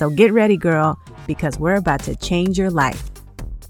So get ready, girl, because we're about to change your life.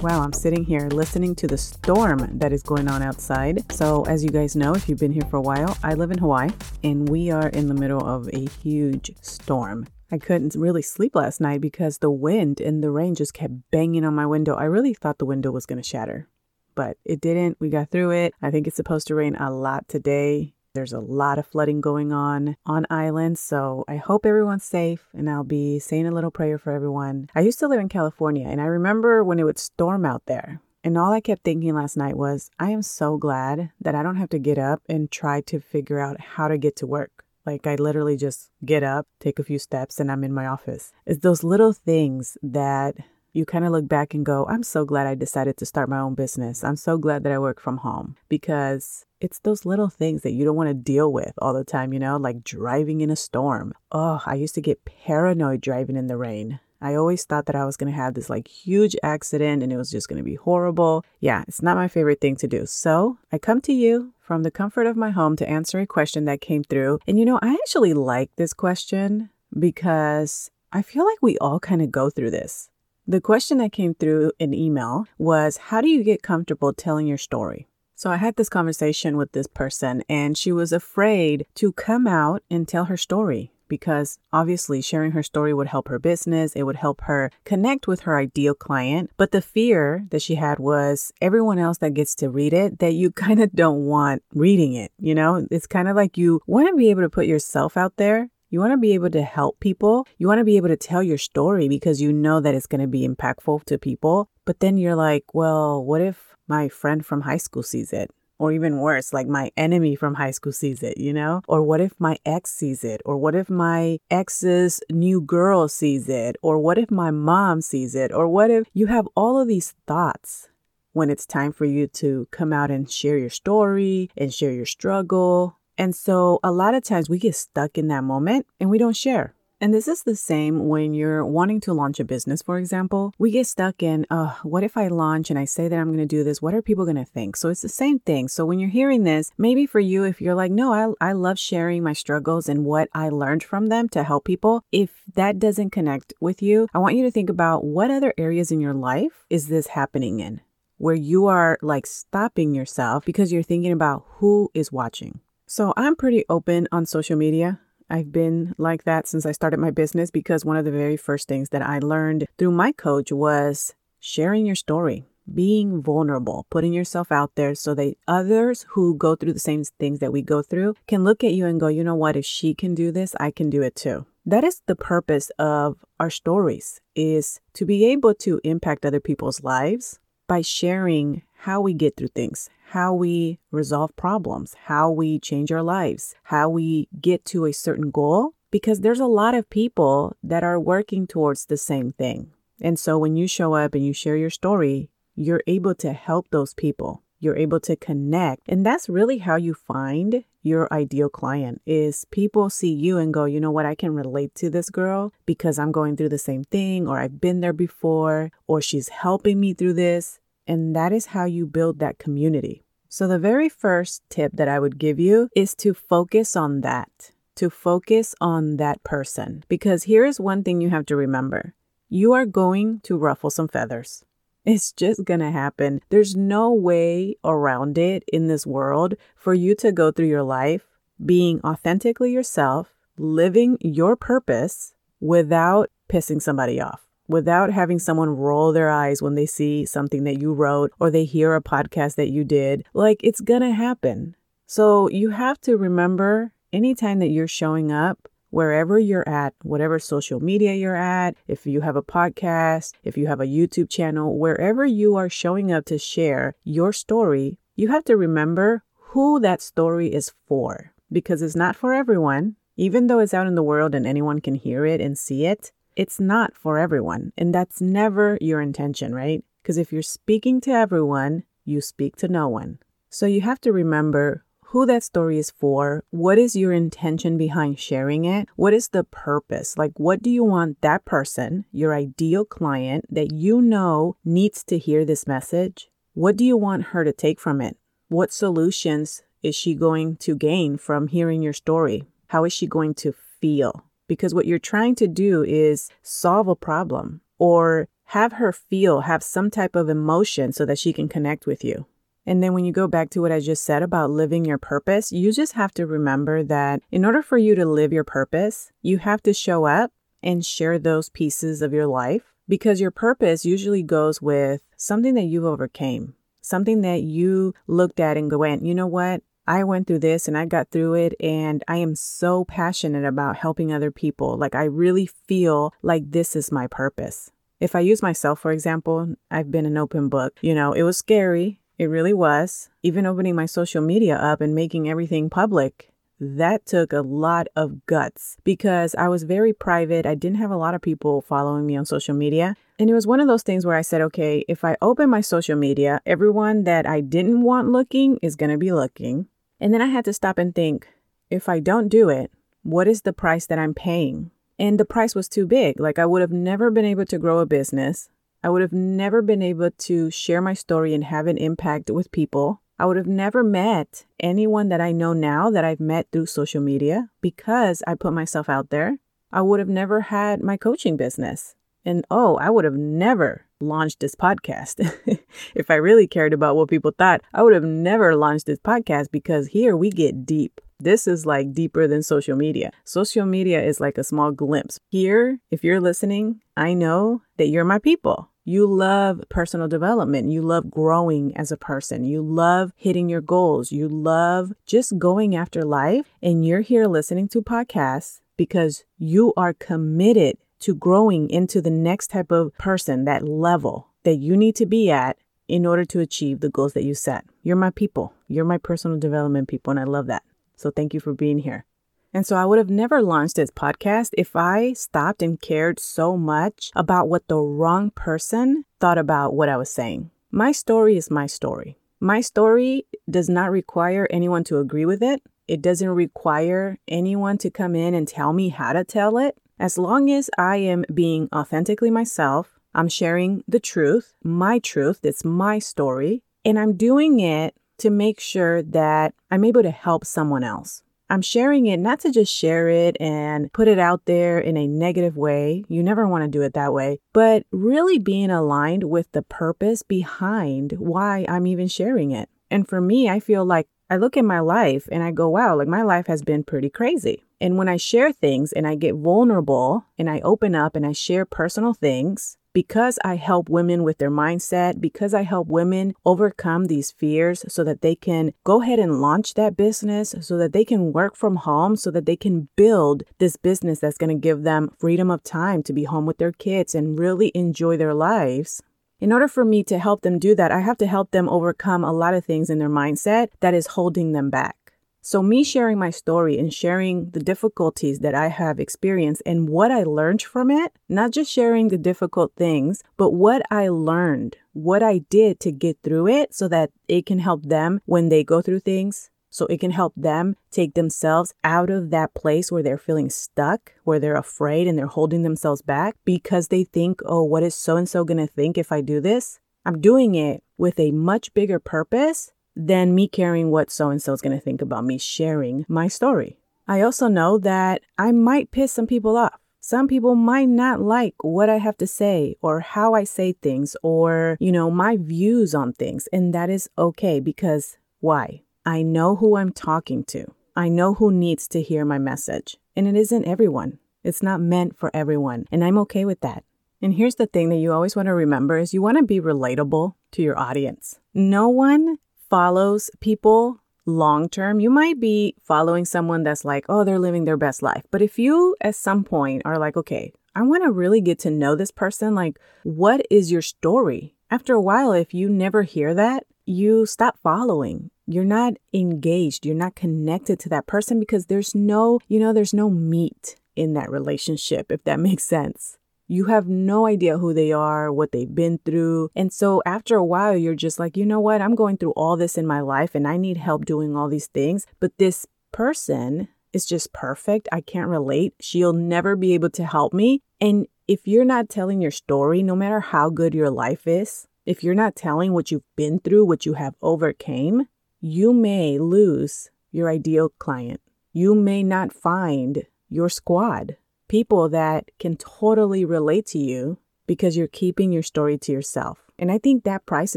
Wow, I'm sitting here listening to the storm that is going on outside. So, as you guys know, if you've been here for a while, I live in Hawaii and we are in the middle of a huge storm. I couldn't really sleep last night because the wind and the rain just kept banging on my window. I really thought the window was going to shatter, but it didn't. We got through it. I think it's supposed to rain a lot today. There's a lot of flooding going on on islands, so I hope everyone's safe and I'll be saying a little prayer for everyone. I used to live in California and I remember when it would storm out there. And all I kept thinking last night was, I am so glad that I don't have to get up and try to figure out how to get to work. Like, I literally just get up, take a few steps, and I'm in my office. It's those little things that you kind of look back and go, I'm so glad I decided to start my own business. I'm so glad that I work from home because it's those little things that you don't want to deal with all the time, you know, like driving in a storm. Oh, I used to get paranoid driving in the rain. I always thought that I was going to have this like huge accident and it was just going to be horrible. Yeah, it's not my favorite thing to do. So I come to you from the comfort of my home to answer a question that came through. And you know, I actually like this question because I feel like we all kind of go through this. The question that came through in email was How do you get comfortable telling your story? So I had this conversation with this person, and she was afraid to come out and tell her story because obviously sharing her story would help her business, it would help her connect with her ideal client. But the fear that she had was everyone else that gets to read it, that you kind of don't want reading it. You know, it's kind of like you want to be able to put yourself out there. You want to be able to help people. You want to be able to tell your story because you know that it's going to be impactful to people. But then you're like, well, what if my friend from high school sees it. Or even worse, like my enemy from high school sees it, you know? Or what if my ex sees it? Or what if my ex's new girl sees it? Or what if my mom sees it? Or what if you have all of these thoughts when it's time for you to come out and share your story and share your struggle? And so a lot of times we get stuck in that moment and we don't share. And this is the same when you're wanting to launch a business, for example. We get stuck in, oh, what if I launch and I say that I'm going to do this? What are people going to think? So it's the same thing. So when you're hearing this, maybe for you, if you're like, no, I, I love sharing my struggles and what I learned from them to help people, if that doesn't connect with you, I want you to think about what other areas in your life is this happening in? Where you are like stopping yourself because you're thinking about who is watching. So I'm pretty open on social media. I've been like that since I started my business because one of the very first things that I learned through my coach was sharing your story, being vulnerable, putting yourself out there so that others who go through the same things that we go through can look at you and go, you know what, if she can do this, I can do it too. That is the purpose of our stories is to be able to impact other people's lives by sharing how we get through things, how we resolve problems, how we change our lives, how we get to a certain goal, because there's a lot of people that are working towards the same thing. And so when you show up and you share your story, you're able to help those people. You're able to connect. And that's really how you find your ideal client is people see you and go, you know what, I can relate to this girl because I'm going through the same thing or I've been there before or she's helping me through this. And that is how you build that community. So, the very first tip that I would give you is to focus on that, to focus on that person. Because here's one thing you have to remember you are going to ruffle some feathers. It's just gonna happen. There's no way around it in this world for you to go through your life being authentically yourself, living your purpose without pissing somebody off without having someone roll their eyes when they see something that you wrote or they hear a podcast that you did. Like it's gonna happen. So you have to remember anytime that you're showing up, wherever you're at, whatever social media you're at, if you have a podcast, if you have a YouTube channel, wherever you are showing up to share your story, you have to remember who that story is for because it's not for everyone. Even though it's out in the world and anyone can hear it and see it, it's not for everyone. And that's never your intention, right? Because if you're speaking to everyone, you speak to no one. So you have to remember who that story is for, what is your intention behind sharing it, what is the purpose? Like, what do you want that person, your ideal client that you know needs to hear this message? What do you want her to take from it? What solutions is she going to gain from hearing your story? How is she going to feel? Because what you're trying to do is solve a problem or have her feel, have some type of emotion so that she can connect with you. And then when you go back to what I just said about living your purpose, you just have to remember that in order for you to live your purpose, you have to show up and share those pieces of your life because your purpose usually goes with something that you've overcame, something that you looked at and went, you know what? I went through this and I got through it, and I am so passionate about helping other people. Like, I really feel like this is my purpose. If I use myself, for example, I've been an open book. You know, it was scary. It really was. Even opening my social media up and making everything public, that took a lot of guts because I was very private. I didn't have a lot of people following me on social media. And it was one of those things where I said, okay, if I open my social media, everyone that I didn't want looking is going to be looking. And then I had to stop and think if I don't do it, what is the price that I'm paying? And the price was too big. Like I would have never been able to grow a business. I would have never been able to share my story and have an impact with people. I would have never met anyone that I know now that I've met through social media because I put myself out there. I would have never had my coaching business. And oh, I would have never launched this podcast. if I really cared about what people thought, I would have never launched this podcast because here we get deep. This is like deeper than social media. Social media is like a small glimpse. Here, if you're listening, I know that you're my people. You love personal development. You love growing as a person. You love hitting your goals. You love just going after life. And you're here listening to podcasts because you are committed to growing into the next type of person, that level that you need to be at in order to achieve the goals that you set. You're my people. You're my personal development people. And I love that. So thank you for being here. And so I would have never launched this podcast if I stopped and cared so much about what the wrong person thought about what I was saying. My story is my story. My story does not require anyone to agree with it. It doesn't require anyone to come in and tell me how to tell it. As long as I am being authentically myself, I'm sharing the truth, my truth, it's my story, and I'm doing it to make sure that I'm able to help someone else. I'm sharing it not to just share it and put it out there in a negative way. You never want to do it that way, but really being aligned with the purpose behind why I'm even sharing it. And for me, I feel like I look at my life and I go, wow, like my life has been pretty crazy. And when I share things and I get vulnerable and I open up and I share personal things, because I help women with their mindset, because I help women overcome these fears so that they can go ahead and launch that business, so that they can work from home, so that they can build this business that's going to give them freedom of time to be home with their kids and really enjoy their lives. In order for me to help them do that, I have to help them overcome a lot of things in their mindset that is holding them back. So, me sharing my story and sharing the difficulties that I have experienced and what I learned from it, not just sharing the difficult things, but what I learned, what I did to get through it so that it can help them when they go through things. So, it can help them take themselves out of that place where they're feeling stuck, where they're afraid and they're holding themselves back because they think, oh, what is so and so going to think if I do this? I'm doing it with a much bigger purpose than me caring what so and so is going to think about me sharing my story. I also know that I might piss some people off. Some people might not like what I have to say or how I say things or, you know, my views on things. And that is okay because why? I know who I'm talking to. I know who needs to hear my message. And it isn't everyone. It's not meant for everyone. And I'm okay with that. And here's the thing that you always want to remember is you want to be relatable to your audience. No one follows people long term, you might be following someone that's like, oh, they're living their best life. But if you at some point are like, okay, I want to really get to know this person, like, what is your story? After a while, if you never hear that, you stop following. You're not engaged. You're not connected to that person because there's no, you know, there's no meat in that relationship, if that makes sense. You have no idea who they are, what they've been through. And so after a while, you're just like, you know what? I'm going through all this in my life and I need help doing all these things. But this person is just perfect. I can't relate. She'll never be able to help me. And if you're not telling your story, no matter how good your life is, if you're not telling what you've been through, what you have overcame, you may lose your ideal client. You may not find your squad, people that can totally relate to you because you're keeping your story to yourself. And I think that price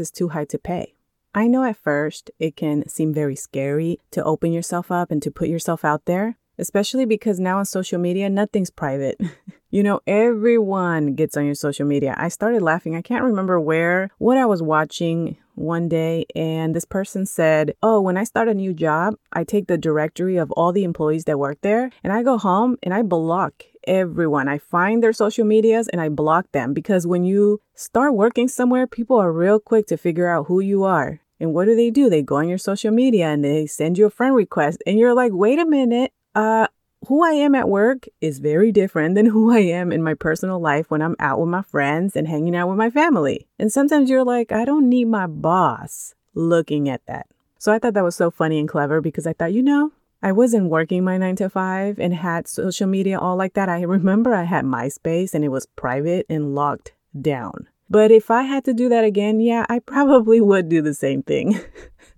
is too high to pay. I know at first it can seem very scary to open yourself up and to put yourself out there, especially because now on social media, nothing's private. you know, everyone gets on your social media. I started laughing. I can't remember where, what I was watching one day, and this person said, Oh, when I start a new job, I take the directory of all the employees that work there, and I go home and I block everyone. I find their social medias and I block them because when you start working somewhere, people are real quick to figure out who you are. And what do they do? They go on your social media and they send you a friend request, and you're like, wait a minute, uh, who I am at work is very different than who I am in my personal life when I'm out with my friends and hanging out with my family. And sometimes you're like, I don't need my boss looking at that. So I thought that was so funny and clever because I thought, you know, I wasn't working my nine to five and had social media all like that. I remember I had MySpace and it was private and locked down. But if I had to do that again, yeah, I probably would do the same thing.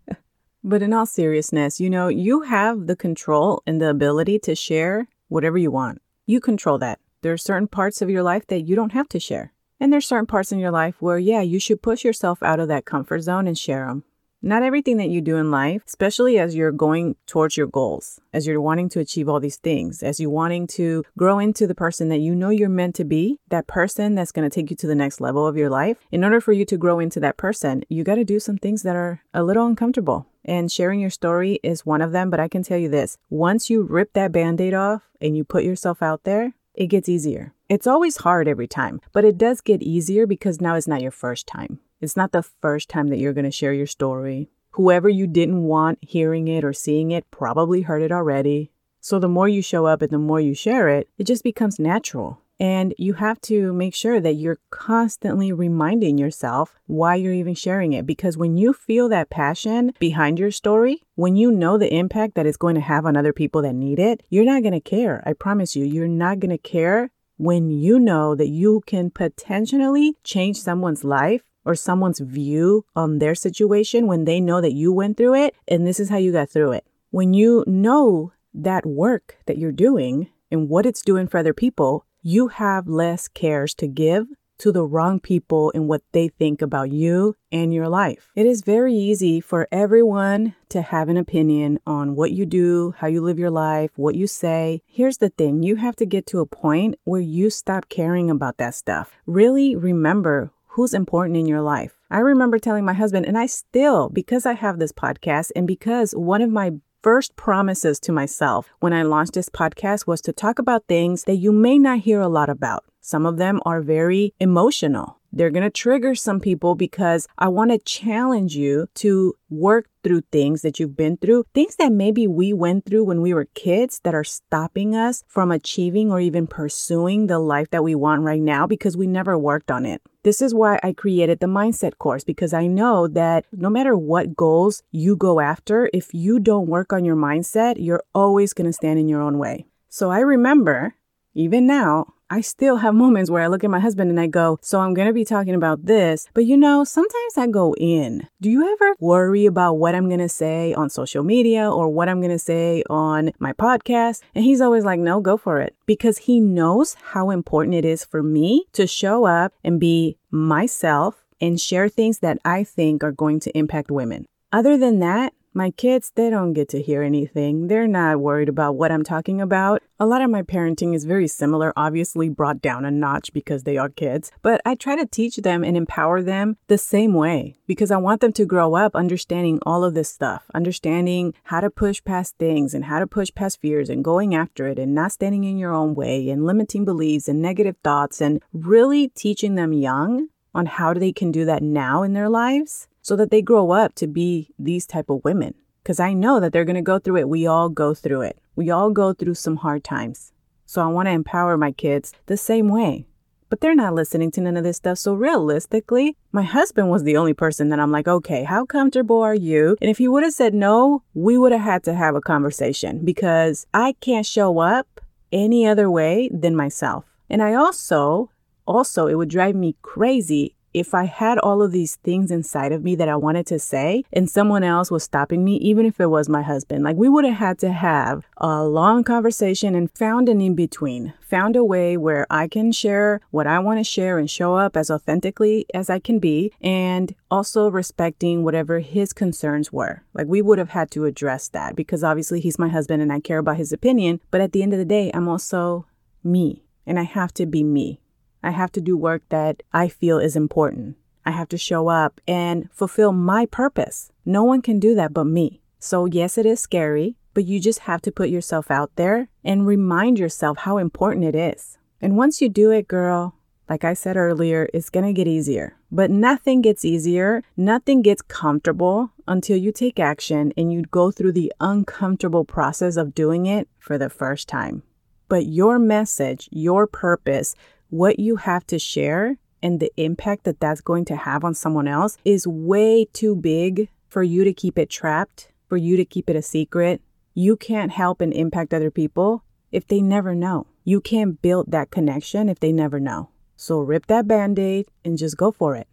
but in all seriousness, you know, you have the control and the ability to share whatever you want. You control that. There are certain parts of your life that you don't have to share. And there's certain parts in your life where, yeah, you should push yourself out of that comfort zone and share them. Not everything that you do in life, especially as you're going towards your goals, as you're wanting to achieve all these things, as you're wanting to grow into the person that you know you're meant to be, that person that's going to take you to the next level of your life. In order for you to grow into that person, you got to do some things that are a little uncomfortable. And sharing your story is one of them. But I can tell you this once you rip that band aid off and you put yourself out there, it gets easier. It's always hard every time, but it does get easier because now it's not your first time. It's not the first time that you're going to share your story. Whoever you didn't want hearing it or seeing it probably heard it already. So the more you show up and the more you share it, it just becomes natural. And you have to make sure that you're constantly reminding yourself why you're even sharing it. Because when you feel that passion behind your story, when you know the impact that it's going to have on other people that need it, you're not going to care. I promise you, you're not going to care when you know that you can potentially change someone's life or someone's view on their situation when they know that you went through it and this is how you got through it. When you know that work that you're doing and what it's doing for other people, you have less cares to give to the wrong people and what they think about you and your life. It is very easy for everyone to have an opinion on what you do, how you live your life, what you say. Here's the thing you have to get to a point where you stop caring about that stuff. Really remember who's important in your life. I remember telling my husband, and I still, because I have this podcast, and because one of my first promises to myself when I launched this podcast was to talk about things that you may not hear a lot about. Some of them are very emotional. They're going to trigger some people because I want to challenge you to work through things that you've been through, things that maybe we went through when we were kids that are stopping us from achieving or even pursuing the life that we want right now because we never worked on it. This is why I created the mindset course because I know that no matter what goals you go after, if you don't work on your mindset, you're always going to stand in your own way. So I remember, even now, I still have moments where I look at my husband and I go, So I'm going to be talking about this. But you know, sometimes I go in. Do you ever worry about what I'm going to say on social media or what I'm going to say on my podcast? And he's always like, No, go for it. Because he knows how important it is for me to show up and be myself and share things that I think are going to impact women. Other than that, my kids, they don't get to hear anything. They're not worried about what I'm talking about. A lot of my parenting is very similar, obviously brought down a notch because they are kids, but I try to teach them and empower them the same way because I want them to grow up understanding all of this stuff, understanding how to push past things and how to push past fears and going after it and not standing in your own way and limiting beliefs and negative thoughts and really teaching them young on how they can do that now in their lives so that they grow up to be these type of women because I know that they're going to go through it. We all go through it. We all go through some hard times. So I want to empower my kids the same way but they're not listening to none of this stuff. So realistically, my husband was the only person that I'm like, okay, how comfortable are you? And if he would have said no, we would have had to have a conversation because I can't show up any other way than myself. And I also, also, it would drive me crazy if I had all of these things inside of me that I wanted to say and someone else was stopping me, even if it was my husband, like we would have had to have a long conversation and found an in between, found a way where I can share what I want to share and show up as authentically as I can be, and also respecting whatever his concerns were. Like we would have had to address that because obviously he's my husband and I care about his opinion, but at the end of the day, I'm also me and I have to be me. I have to do work that I feel is important. I have to show up and fulfill my purpose. No one can do that but me. So, yes, it is scary, but you just have to put yourself out there and remind yourself how important it is. And once you do it, girl, like I said earlier, it's going to get easier. But nothing gets easier, nothing gets comfortable until you take action and you go through the uncomfortable process of doing it for the first time. But your message, your purpose, what you have to share and the impact that that's going to have on someone else is way too big for you to keep it trapped, for you to keep it a secret. You can't help and impact other people if they never know. You can't build that connection if they never know. So rip that band aid and just go for it.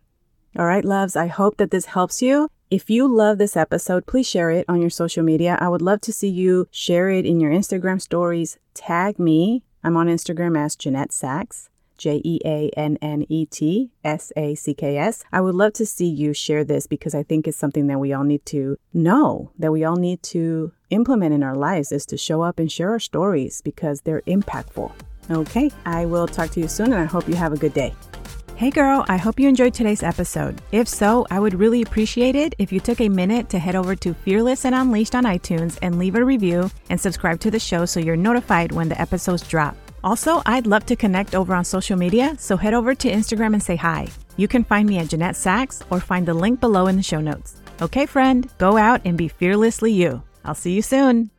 All right, loves, I hope that this helps you. If you love this episode, please share it on your social media. I would love to see you share it in your Instagram stories. Tag me. I'm on Instagram as Jeanette Sacks. J E A N N E T S A C K S. I would love to see you share this because I think it's something that we all need to know, that we all need to implement in our lives is to show up and share our stories because they're impactful. Okay, I will talk to you soon and I hope you have a good day. Hey girl, I hope you enjoyed today's episode. If so, I would really appreciate it if you took a minute to head over to Fearless and Unleashed on iTunes and leave a review and subscribe to the show so you're notified when the episodes drop. Also, I'd love to connect over on social media, so head over to Instagram and say hi. You can find me at Jeanette Sacks or find the link below in the show notes. Okay, friend, go out and be fearlessly you. I'll see you soon.